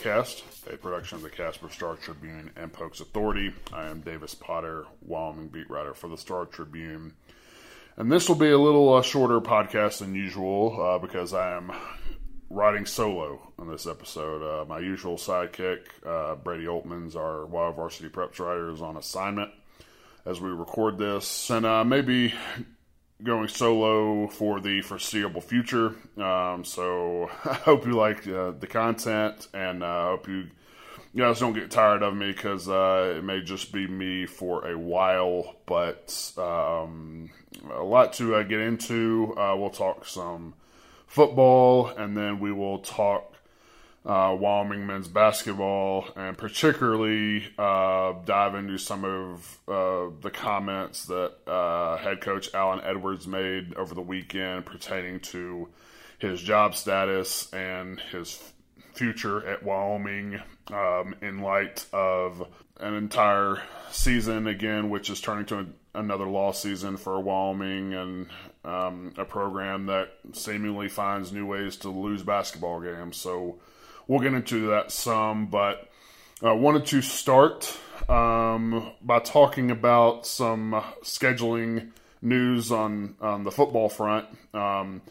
Postcast, a production of the Casper Star Tribune and Pokes Authority. I am Davis Potter, Wyoming beat writer for the Star Tribune. And this will be a little uh, shorter podcast than usual uh, because I am riding solo on this episode. Uh, my usual sidekick, uh, Brady Oltmans, our Wild Varsity Preps writer, is on assignment as we record this. And uh, maybe going solo for the foreseeable future. Um, so I hope you like uh, the content, and I uh, hope you, you guys don't get tired of me because uh, it may just be me for a while. But um, a lot to uh, get into. Uh, we'll talk some football, and then we will talk uh, Wyoming men's basketball, and particularly uh, dive into some of uh, the comments that uh, head coach Allen Edwards made over the weekend pertaining to his job status and his future at Wyoming um, in light of an entire season again, which is turning to another lost season for Wyoming and um, a program that seemingly finds new ways to lose basketball games. So We'll get into that some, but I wanted to start um, by talking about some scheduling news on, on the football front. Um,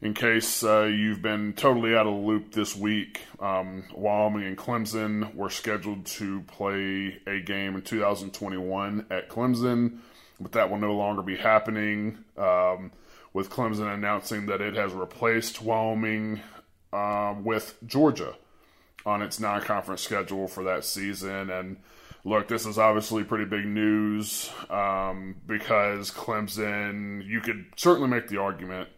in case uh, you've been totally out of the loop this week, um, Wyoming and Clemson were scheduled to play a game in 2021 at Clemson, but that will no longer be happening. Um, with Clemson announcing that it has replaced Wyoming um, with Georgia on its non conference schedule for that season. And look, this is obviously pretty big news um, because Clemson, you could certainly make the argument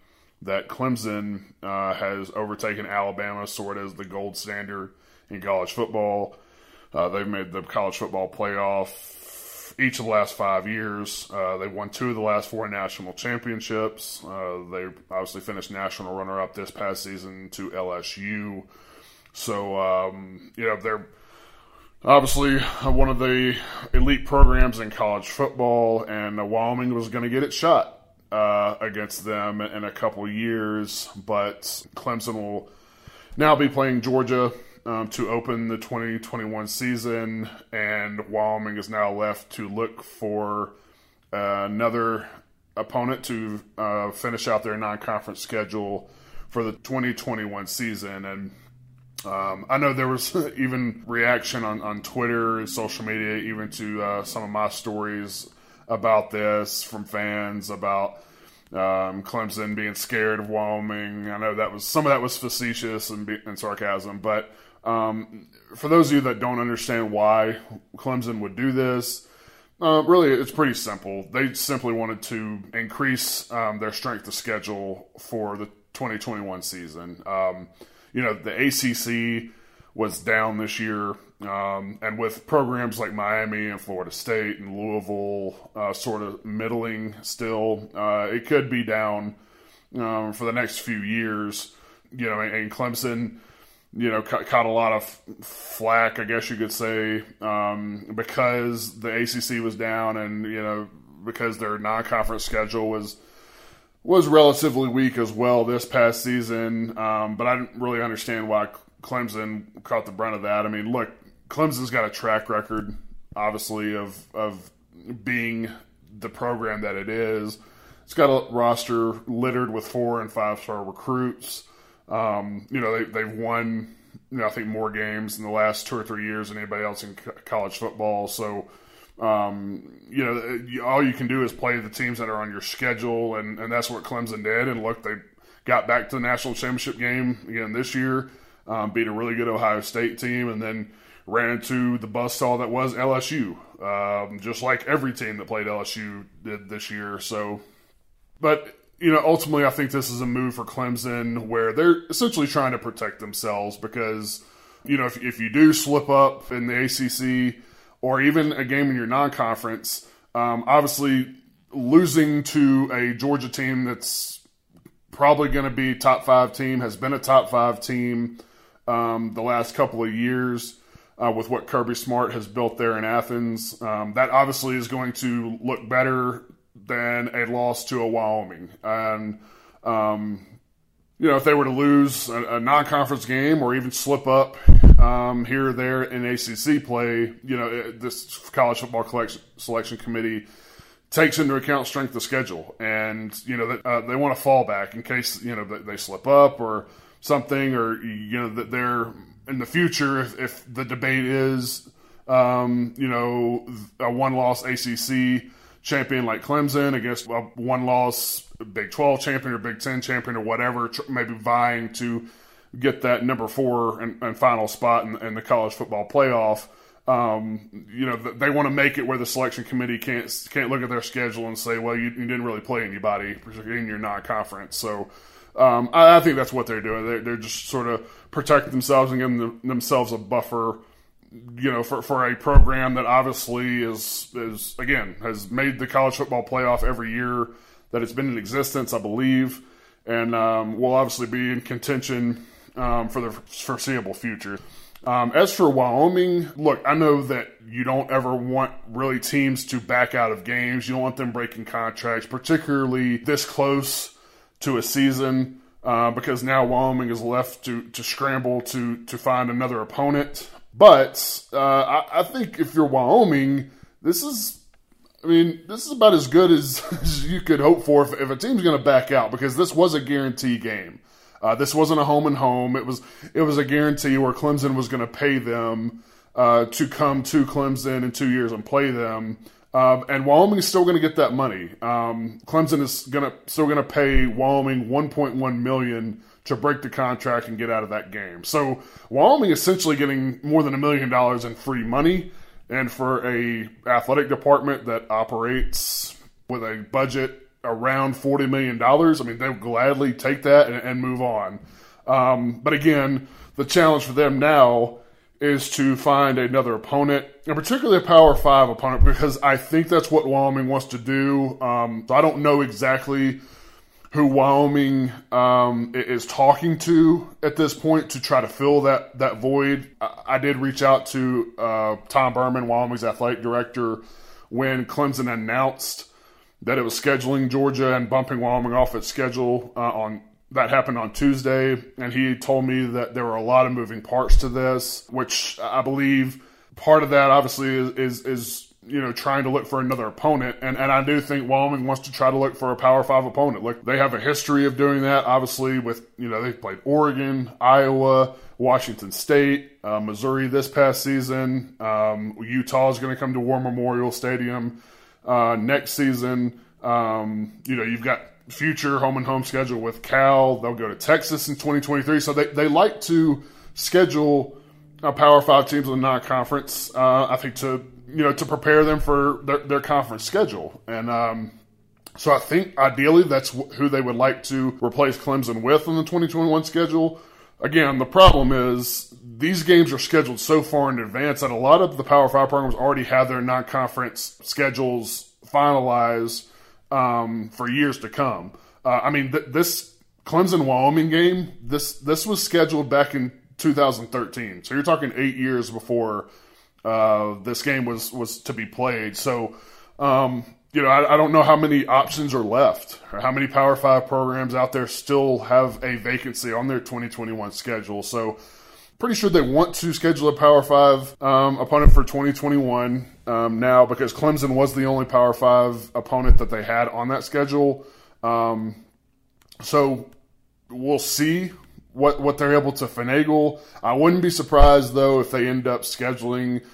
that Clemson uh, has overtaken Alabama sort of as the gold standard in college football. Uh, they've made the college football playoff each of the last five years. Uh, they won two of the last four national championships. Uh, they obviously finished national runner up this past season to LSU. So, um, you know, they're obviously one of the elite programs in college football, and Wyoming was going to get it shot uh, against them in a couple years. But Clemson will now be playing Georgia um, to open the 2021 season, and Wyoming is now left to look for uh, another opponent to uh, finish out their non conference schedule for the 2021 season. And um, I know there was even reaction on, on Twitter and social media, even to uh, some of my stories about this from fans about um, Clemson being scared of Wyoming. I know that was some of that was facetious and, and sarcasm, but um, for those of you that don't understand why Clemson would do this, uh, really it's pretty simple. They simply wanted to increase um, their strength of schedule for the 2021 season. Um, you know, the ACC was down this year. Um, and with programs like Miami and Florida State and Louisville uh, sort of middling still, uh, it could be down um, for the next few years. You know, and, and Clemson, you know, ca- caught a lot of flack, I guess you could say, um, because the ACC was down and, you know, because their non conference schedule was was relatively weak as well this past season. Um, but I didn't really understand why Clemson caught the brunt of that. I mean, look, Clemson's got a track record, obviously, of of being the program that it is. It's got a roster littered with four and five star recruits. Um, you know, they, they've won, you know, I think more games in the last two or three years than anybody else in college football. So, um, you know, all you can do is play the teams that are on your schedule, and, and that's what Clemson did. And look, they got back to the national championship game again this year, um, beat a really good Ohio State team, and then ran into the buzzsaw that was LSU, um, just like every team that played LSU did this year. So, but you know, ultimately, I think this is a move for Clemson where they're essentially trying to protect themselves because, you know, if, if you do slip up in the ACC or even a game in your non-conference. Um, obviously, losing to a Georgia team that's probably going to be top five team has been a top five team um, the last couple of years. Uh, with what Kirby Smart has built there in Athens, um, that obviously is going to look better than a loss to a Wyoming. And um, you know, if they were to lose a, a non-conference game or even slip up um, here or there in ACC play, you know, this college football collection, selection committee takes into account strength of schedule, and you know uh, they want to fall back in case you know they slip up or something, or you know that they're in the future if, if the debate is um, you know a one-loss ACC champion like Clemson against a one-loss Big 12 champion or Big 10 champion or whatever, maybe vying to get that number four and, and final spot in, in, the college football playoff. Um, you know, they want to make it where the selection committee can't can't look at their schedule and say, well, you, you didn't really play anybody in your non-conference. So um, I, I, think that's what they're doing. They're, they're just sort of protecting themselves and giving them, themselves a buffer you know, for, for a program that obviously is is again has made the college football playoff every year that it's been in existence, I believe, and um, will obviously be in contention um, for the foreseeable future. Um, as for Wyoming, look, I know that you don't ever want really teams to back out of games. You don't want them breaking contracts, particularly this close to a season, uh, because now Wyoming is left to, to scramble to to find another opponent. But uh, I, I, think if you're Wyoming, this is, I mean, this is about as good as, as you could hope for if, if a team's going to back out because this was a guarantee game. Uh, this wasn't a home and home. It was it was a guarantee where Clemson was going to pay them uh, to come to Clemson in two years and play them. Um, and Wyoming is still going to get that money. Um, Clemson is going to still going to pay Wyoming 1.1 million to break the contract and get out of that game. So Wyoming essentially getting more than a million dollars in free money, and for a athletic department that operates with a budget around forty million dollars, I mean they would gladly take that and, and move on. Um, but again, the challenge for them now is to find another opponent, and particularly a Power Five opponent, because I think that's what Wyoming wants to do. Um, so I don't know exactly who Wyoming um, is talking to at this point to try to fill that that void. I, I did reach out to uh, Tom Burman, Wyoming's athletic director, when Clemson announced that it was scheduling Georgia and bumping Wyoming off its schedule uh, on that happened on Tuesday, and he told me that there were a lot of moving parts to this, which I believe part of that obviously is is, is you know, trying to look for another opponent. And, and I do think Wyoming wants to try to look for a Power Five opponent. Look, they have a history of doing that, obviously, with, you know, they played Oregon, Iowa, Washington State, uh, Missouri this past season. Um, Utah is going to come to War Memorial Stadium uh, next season. Um, you know, you've got future home and home schedule with Cal. They'll go to Texas in 2023. So they, they like to schedule a Power Five teams in the non-conference. Uh, I think to you know, to prepare them for their, their conference schedule. And um, so I think ideally that's who they would like to replace Clemson with in the 2021 schedule. Again, the problem is these games are scheduled so far in advance that a lot of the Power Five programs already have their non conference schedules finalized um, for years to come. Uh, I mean, th- this Clemson Wyoming game, this this was scheduled back in 2013. So you're talking eight years before uh, this game was was to be played. So, um, you know, I, I, don't know how many options are left, or how many Power Five programs out there still have a vacancy on their 2021 schedule. So, pretty sure they want to schedule a Power Five um, opponent for 2021 um, now because Clemson was the only Power Five opponent that they had on that schedule. Um, so, we'll see what what they're able to finagle. I wouldn't be surprised though if they end up scheduling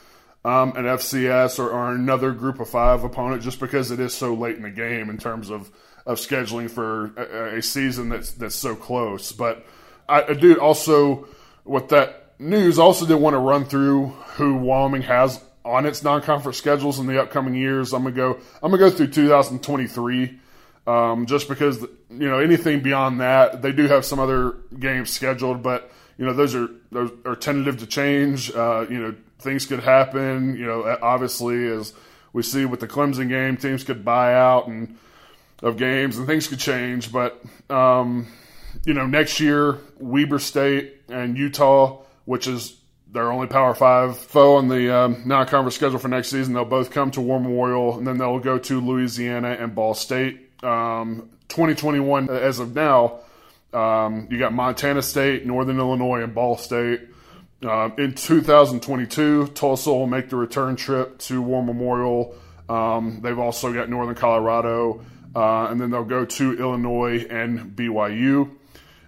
um, an FCS or, or, another Group of Five opponent, just because it is so late in the game in terms of of scheduling for a, a season that's that's so close. But I, I do also with that news also did want to run through who Wyoming has on its non-conference schedules in the upcoming years. I'm gonna go. I'm gonna go through 2023 um, just because you know anything beyond that, they do have some other games scheduled, but you know those are those are tentative to change. Uh, you know things could happen. You know obviously as we see with the Clemson game, teams could buy out and of games and things could change. But um, you know next year Weber State and Utah, which is their only Power Five foe on the um, non-conference schedule for next season. They'll both come to War Memorial, and then they'll go to Louisiana and Ball State um, 2021 as of now. Um, you got Montana State, Northern Illinois, and Ball State. Uh, in 2022, Tulsa will make the return trip to War Memorial. Um, they've also got Northern Colorado, uh, and then they'll go to Illinois and BYU.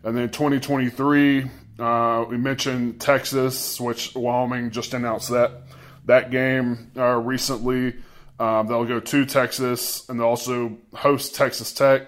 And then 2023, uh, we mentioned Texas, which Wyoming just announced that that game uh, recently. Um, they'll go to Texas, and they'll also host Texas Tech,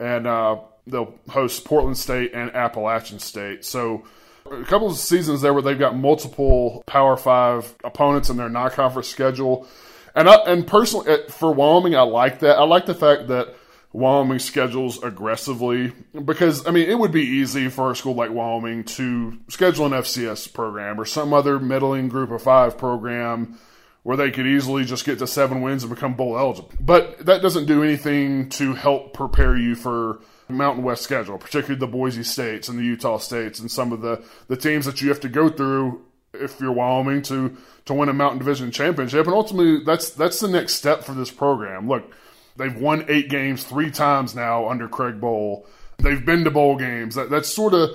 and uh, they'll host Portland State and Appalachian State. So a couple of seasons there where they've got multiple Power Five opponents in their non-conference schedule, and I, and personally for Wyoming, I like that. I like the fact that Wyoming schedules aggressively because I mean it would be easy for a school like Wyoming to schedule an FCS program or some other middling Group of Five program where they could easily just get to seven wins and become bowl eligible. But that doesn't do anything to help prepare you for Mountain West schedule, particularly the Boise States and the Utah States and some of the, the teams that you have to go through if you're Wyoming to to win a Mountain Division championship. And ultimately, that's that's the next step for this program. Look, they've won eight games three times now under Craig Bohl. They've been to bowl games. That, that's sort of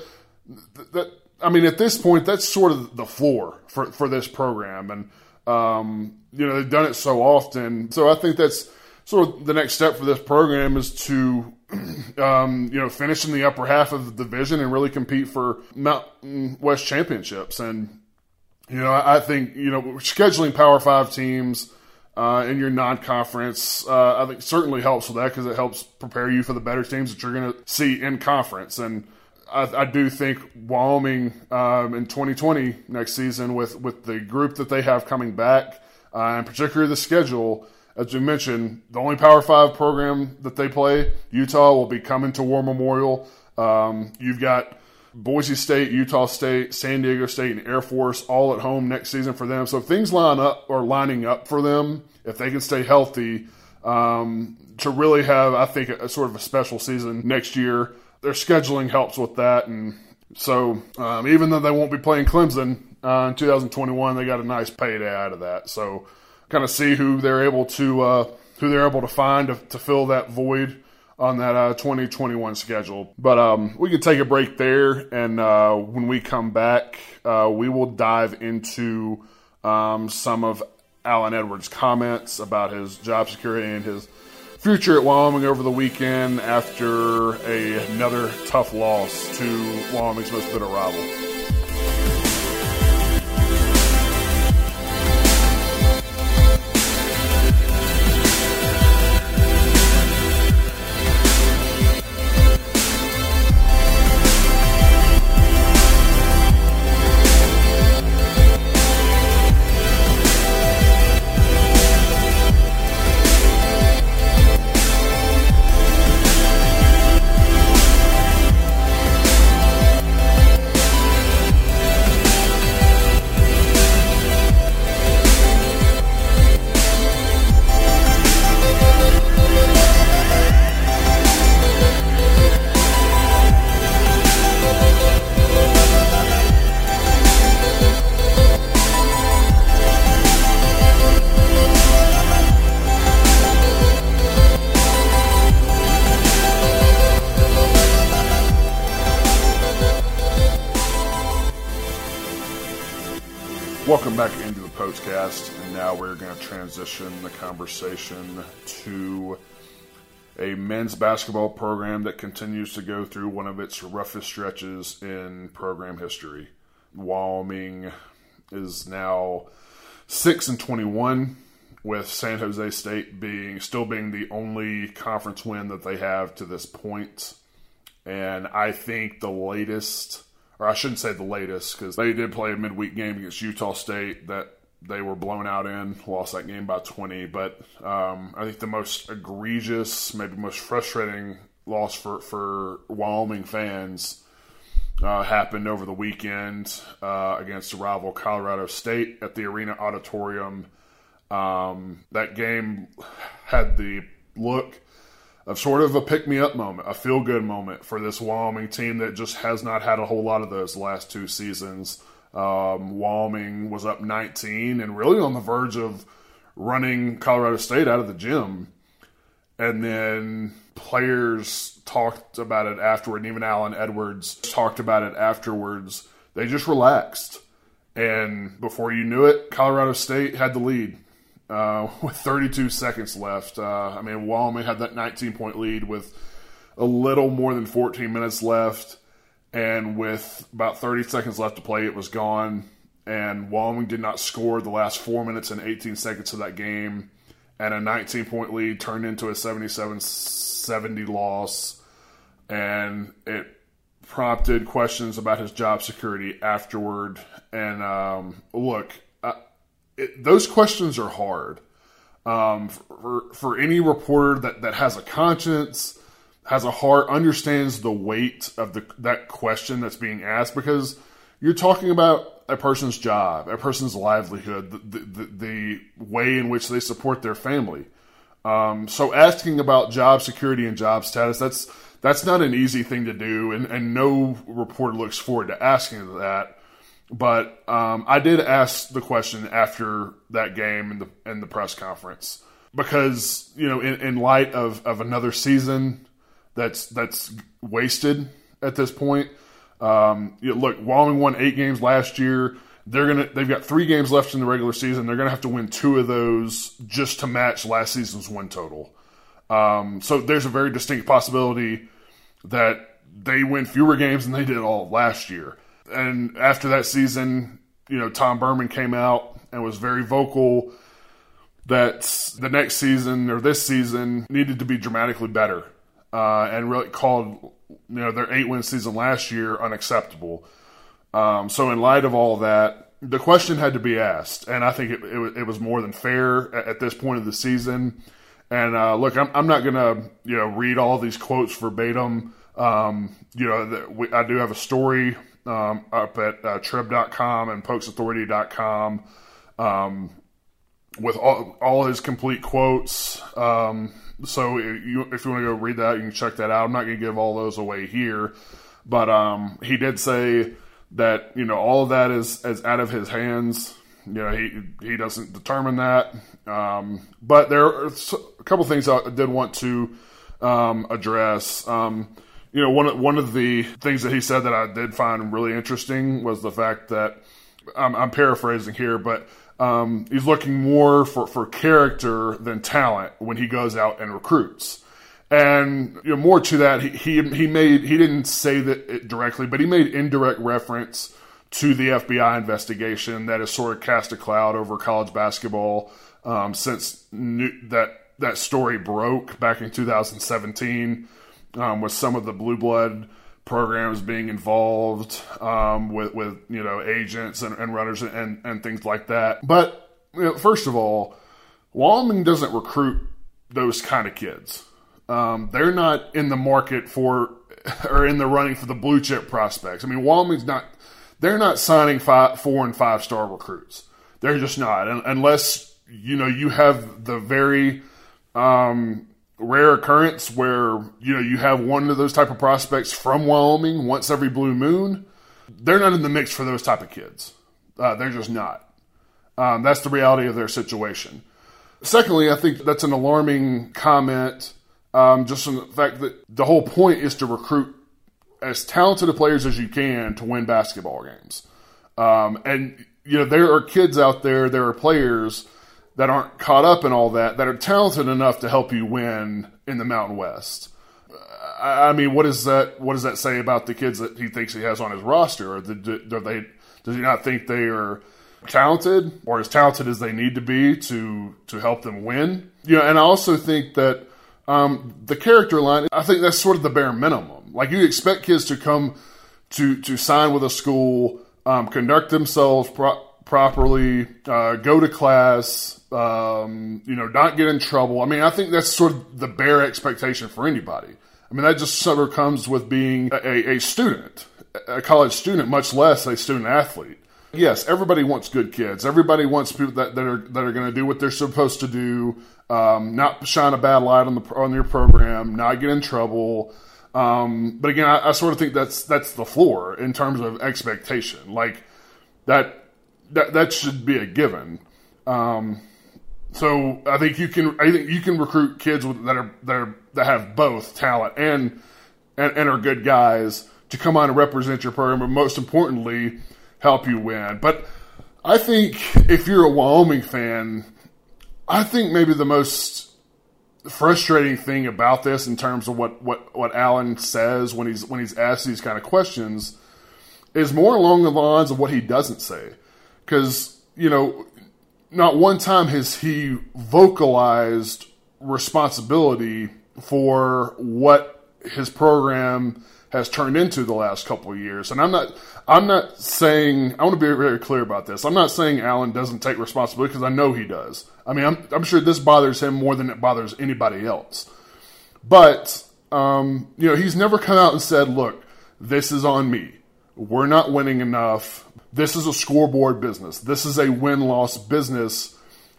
that. I mean, at this point, that's sort of the floor for for this program, and um, you know they've done it so often. So I think that's sort of the next step for this program is to um, you know, finish in the upper half of the division and really compete for Mountain West championships. And you know, I, think you know scheduling Power Five teams uh, in your non-conference, uh, I think certainly helps with that because it helps prepare you for the better teams that you're going to see in conference. And I, I do think Wyoming um, in 2020 next season with with the group that they have coming back, uh, and particularly the schedule as we mentioned, the only Power Five program that they play, Utah, will be coming to War Memorial. Um, you've got Boise State, Utah State, San Diego State, and Air Force all at home next season for them. So if things line up or lining up for them, if they can stay healthy, um, to really have, I think, a, a, sort of a special season next year. Their scheduling helps with that, and so um, even though they won't be playing Clemson uh, in 2021, they got a nice payday out of that. So kind of see who they're able to uh, who they're able to find to, to fill that void on that uh, 2021 schedule. But um, we can take a break there, and uh, when we come back, uh, we will dive into um, some of Allen Edwards' comments about his job security and his future at Wyoming over the weekend after a, another tough loss to Wyoming's most bitter rival. Welcome back into the podcast. and now we're going to transition the conversation to a men's basketball program that continues to go through one of its roughest stretches in program history. Wyoming is now six and twenty-one, with San Jose State being still being the only conference win that they have to this point. And I think the latest or I shouldn't say the latest because they did play a midweek game against Utah State that they were blown out in, lost that game by 20. But um, I think the most egregious, maybe most frustrating loss for, for Wyoming fans uh, happened over the weekend uh, against rival Colorado State at the Arena Auditorium. Um, that game had the look of sort of a pick me up moment, a feel good moment for this Wyoming team that just has not had a whole lot of those last two seasons. Um, Wyoming was up 19 and really on the verge of running Colorado State out of the gym. and then players talked about it afterward, and even Allen Edwards talked about it afterwards. They just relaxed. And before you knew it, Colorado State had the lead uh, with 32 seconds left. Uh, I mean, Wyoming had that 19 point lead with a little more than 14 minutes left. And with about 30 seconds left to play, it was gone. And Wyoming did not score the last four minutes and 18 seconds of that game. And a 19 point lead turned into a 77 70 loss. And it prompted questions about his job security afterward. And um, look, it, those questions are hard. Um, for, for any reporter that, that has a conscience, has a heart, understands the weight of the that question that's being asked because you're talking about a person's job, a person's livelihood, the, the, the way in which they support their family. Um, so asking about job security and job status, that's that's not an easy thing to do, and, and no reporter looks forward to asking that. But um, I did ask the question after that game in the in the press conference because you know in, in light of, of another season that's that's wasted at this point. Um, you know, look, Wyoming won eight games last year. They're gonna they've got three games left in the regular season. They're gonna have to win two of those just to match last season's win total. Um, so there's a very distinct possibility that they win fewer games than they did all last year. And after that season, you know, Tom Burman came out and was very vocal that the next season or this season needed to be dramatically better uh, and really called you know their eight win season last year unacceptable. Um, so in light of all that, the question had to be asked, and I think it, it, it was more than fair at, at, this point of the season. And uh, look, I'm, I'm not gonna you know read all these quotes verbatim. Um, you know, we, I do have a story um, up at uh, trib.com and pokesauthority.com um, with all, all his complete quotes. Um, so if you, if you want to go read that, you can check that out. I'm not going to give all those away here, but um, he did say that you know all of that is is out of his hands. You know he he doesn't determine that. Um, but there are a couple things I did want to um, address. Um, you know, one of, one of the things that he said that I did find really interesting was the fact that I'm, I'm paraphrasing here, but um, he's looking more for, for character than talent when he goes out and recruits. And you know, more to that, he, he he made he didn't say that directly, but he made indirect reference to the FBI investigation that has sort of cast a cloud over college basketball um, since new, that that story broke back in 2017 um, with some of the blue blood programs being involved um, with with you know agents and, and runners and, and things like that. But you know, first of all, Wyoming doesn't recruit those kind of kids. Um, they're not in the market for or in the running for the blue chip prospects. I mean, Wyoming's not. They're not signing five, four and five star recruits. They're just not, unless you know you have the very um, rare occurrence where you know you have one of those type of prospects from Wyoming once every blue moon. They're not in the mix for those type of kids. Uh, they're just not. Um, that's the reality of their situation. Secondly, I think that's an alarming comment. Um, just from the fact that the whole point is to recruit as talented of players as you can to win basketball games. Um, and you know there are kids out there, there are players that aren't caught up in all that that are talented enough to help you win in the Mountain West. I mean, what is that? What does that say about the kids that he thinks he has on his roster? Or do, do they? Does he not think they are talented or as talented as they need to be to to help them win? You know, and I also think that um, the character line. I think that's sort of the bare minimum. Like you expect kids to come to to sign with a school, um, conduct themselves pro- properly, uh, go to class, um, you know, not get in trouble. I mean, I think that's sort of the bare expectation for anybody. I mean, that just sort of comes with being a, a student, a college student, much less a student athlete. Yes, everybody wants good kids. Everybody wants people that, that are that are going to do what they're supposed to do, um, not shine a bad light on the on your program, not get in trouble. Um, but again, I, I sort of think that's that's the floor in terms of expectation. Like that that that should be a given. Um, So I think you can I think you can recruit kids with, that are that are that have both talent and, and and are good guys to come on and represent your program, but most importantly, help you win. But I think if you're a Wyoming fan, I think maybe the most frustrating thing about this in terms of what, what, what Allen says when he's when he's asked these kind of questions is more along the lines of what he doesn't say. Because, you know, not one time has he vocalized responsibility for what his program has turned into the last couple of years. And I'm not I'm not saying I want to be very clear about this. I'm not saying Allen doesn't take responsibility because I know he does. I mean, I'm I'm sure this bothers him more than it bothers anybody else. But um, you know, he's never come out and said, "Look, this is on me. We're not winning enough. This is a scoreboard business. This is a win-loss business.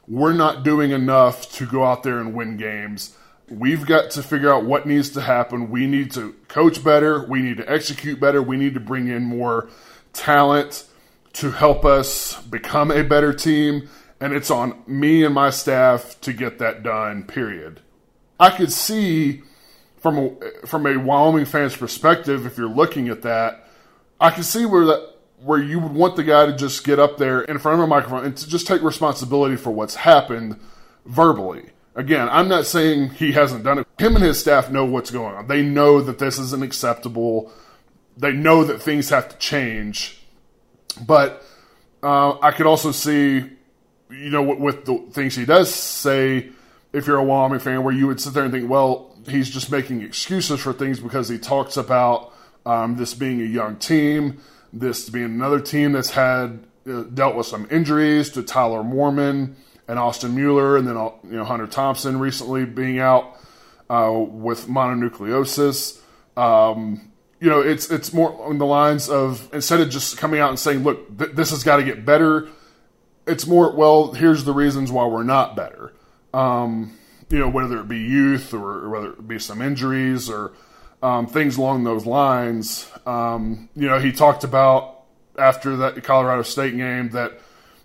We're not doing enough to go out there and win games." We've got to figure out what needs to happen. We need to coach better. We need to execute better. We need to bring in more talent to help us become a better team. And it's on me and my staff to get that done, period. I could see from a, from a Wyoming fan's perspective, if you're looking at that, I can see where that where you would want the guy to just get up there in front of a microphone and to just take responsibility for what's happened verbally. Again, I'm not saying he hasn't done it. Him and his staff know what's going on. They know that this isn't acceptable. They know that things have to change. But uh, I could also see, you know, with, with the things he does say, if you're a Wyoming fan, where you would sit there and think, well, he's just making excuses for things because he talks about um, this being a young team, this being another team that's had uh, dealt with some injuries to Tyler Mormon and Austin Mueller, and then uh, you know Hunter Thompson recently being out uh, with mononucleosis. Um, you know, it's it's more on the lines of instead of just coming out and saying, "Look, th- this has got to get better." It's more, well, here's the reasons why we're not better. Um, you know, whether it be youth or, or, whether it be some injuries or um, things along those lines. Um, you know, he talked about after that Colorado State game that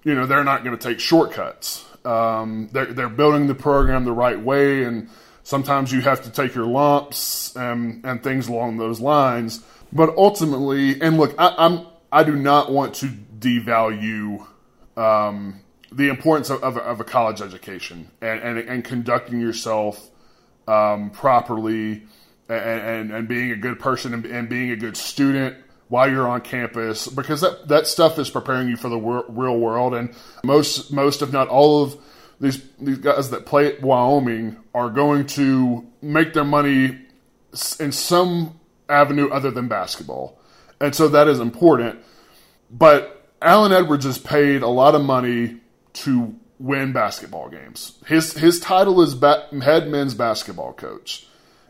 you know they're not going to take shortcuts. Um, they're, they're building the program the right way, and sometimes you have to take your lumps and, and things along those lines. But ultimately, and look, I, I'm I do not want to devalue um, the importance of, of, of, a college education and, and, and conducting yourself um, properly and, and, being a good person and, and, being a good student while you're on campus because that, that stuff is preparing you for the wor- real world. And most, most, if not all of these, these guys that play at Wyoming are going to make their money in some avenue other than basketball. And so that is important. But Allen Edwards is paid a lot of money to win basketball games. His his title is ba- head men's basketball coach.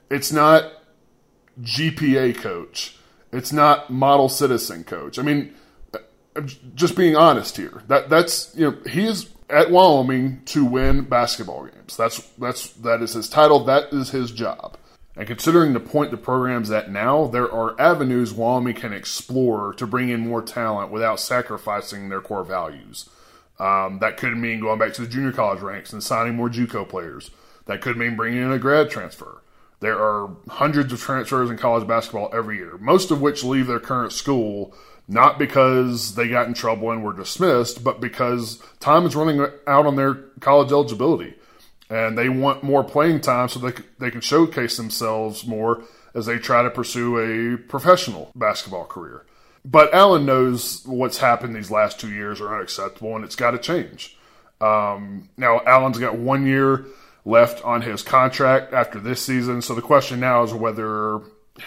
It's not GPA coach. It's not model citizen coach. I mean, just being honest here. That that's you know he is at Wyoming to win basketball games. That's that's that is his title. That is his job. And considering the point the program's at now, there are avenues Wyoming can explore to bring in more talent without sacrificing their core values. Um, that could mean going back to the junior college ranks and signing more JUCO players. That could mean bringing in a grad transfer. There are hundreds of transfers in college basketball every year, most of which leave their current school not because they got in trouble and were dismissed, but because time is running out on their college eligibility. And they want more playing time so they, they can showcase themselves more as they try to pursue a professional basketball career. But Allen knows what's happened these last two years are unacceptable and it's got to change. Um, now, Allen's got one year left on his contract after this season. So the question now is whether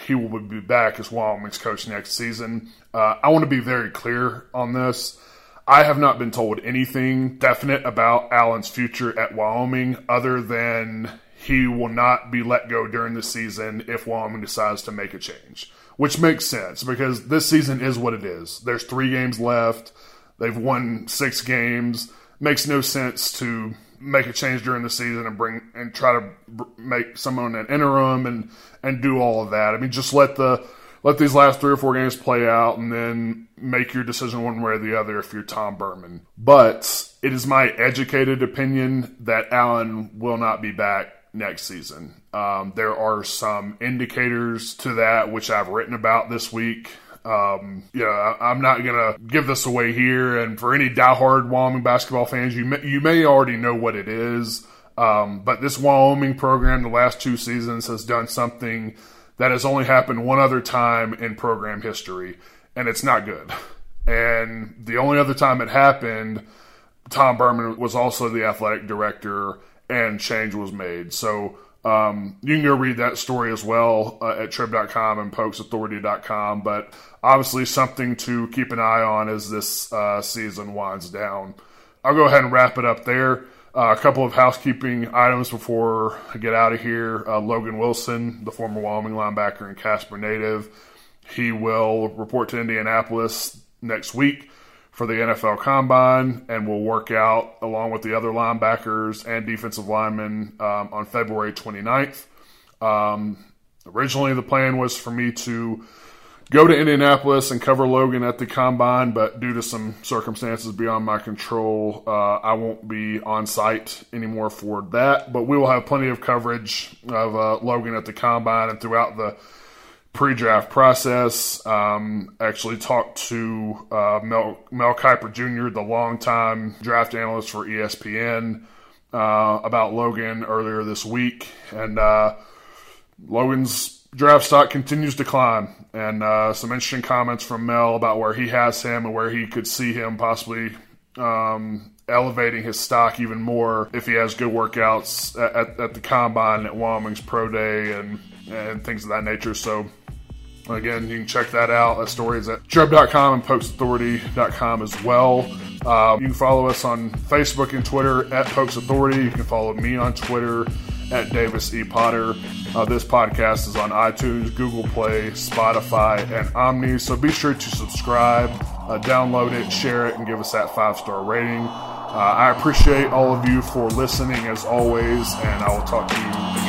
he will be back as Wyoming's coach next season. Uh, I want to be very clear on this. I have not been told anything definite about Allen's future at Wyoming other than he will not be let go during the season if Wyoming decides to make a change, which makes sense because this season is what it is. There's three games left. They've won six games. Makes no sense to make a change during the season and bring and try to make someone an interim and and do all of that. I mean, just let the let these last three or four games play out and then make your decision one way or the other if you're Tom Burman. But it is my educated opinion that Allen will not be back next season. Um, there are some indicators to that, which I've written about this week. Um, yeah, I'm not gonna give this away here. And for any diehard Wyoming basketball fans, you may, you may already know what it is. Um, but this Wyoming program, the last two seasons, has done something that has only happened one other time in program history, and it's not good. And the only other time it happened, Tom Burman was also the athletic director, and change was made. So um, you can go read that story as well uh, at trib.com and pokesauthority.com. But obviously, something to keep an eye on as this uh, season winds down. I'll go ahead and wrap it up there. Uh, a couple of housekeeping items before I get out of here. Uh, Logan Wilson, the former Wyoming linebacker and Casper native, he will report to Indianapolis next week for the NFL Combine and will work out along with the other linebackers and defensive linemen um, on February 29th. Um, originally, the plan was for me to go to Indianapolis and cover Logan at the Combine, but due to some circumstances beyond my control, uh, I won't be on site anymore for that. But we will have plenty of coverage of uh, Logan at the Combine and throughout the pre-draft process. Um, actually talked to uh, Mel, Mel Kiper Jr., the longtime draft analyst for ESPN, uh, about Logan earlier this week, and uh, Logan's draft stock continues to climb. And uh, some interesting comments from Mel about where he has him and where he could see him possibly. Um, elevating his stock even more if he has good workouts at, at, at the combine at Wyoming's Pro Day and and things of that nature. So Again, you can check that out. That story is at trib.com and pokesauthority.com as well. Um, you can follow us on Facebook and Twitter at Pokes Authority. You can follow me on Twitter at Davis E. Potter. Uh, this podcast is on iTunes, Google Play, Spotify, and Omny. So be sure to subscribe, uh, download it, share it, and give us that five star rating. Uh, I appreciate all of you for listening as always, and I will talk to you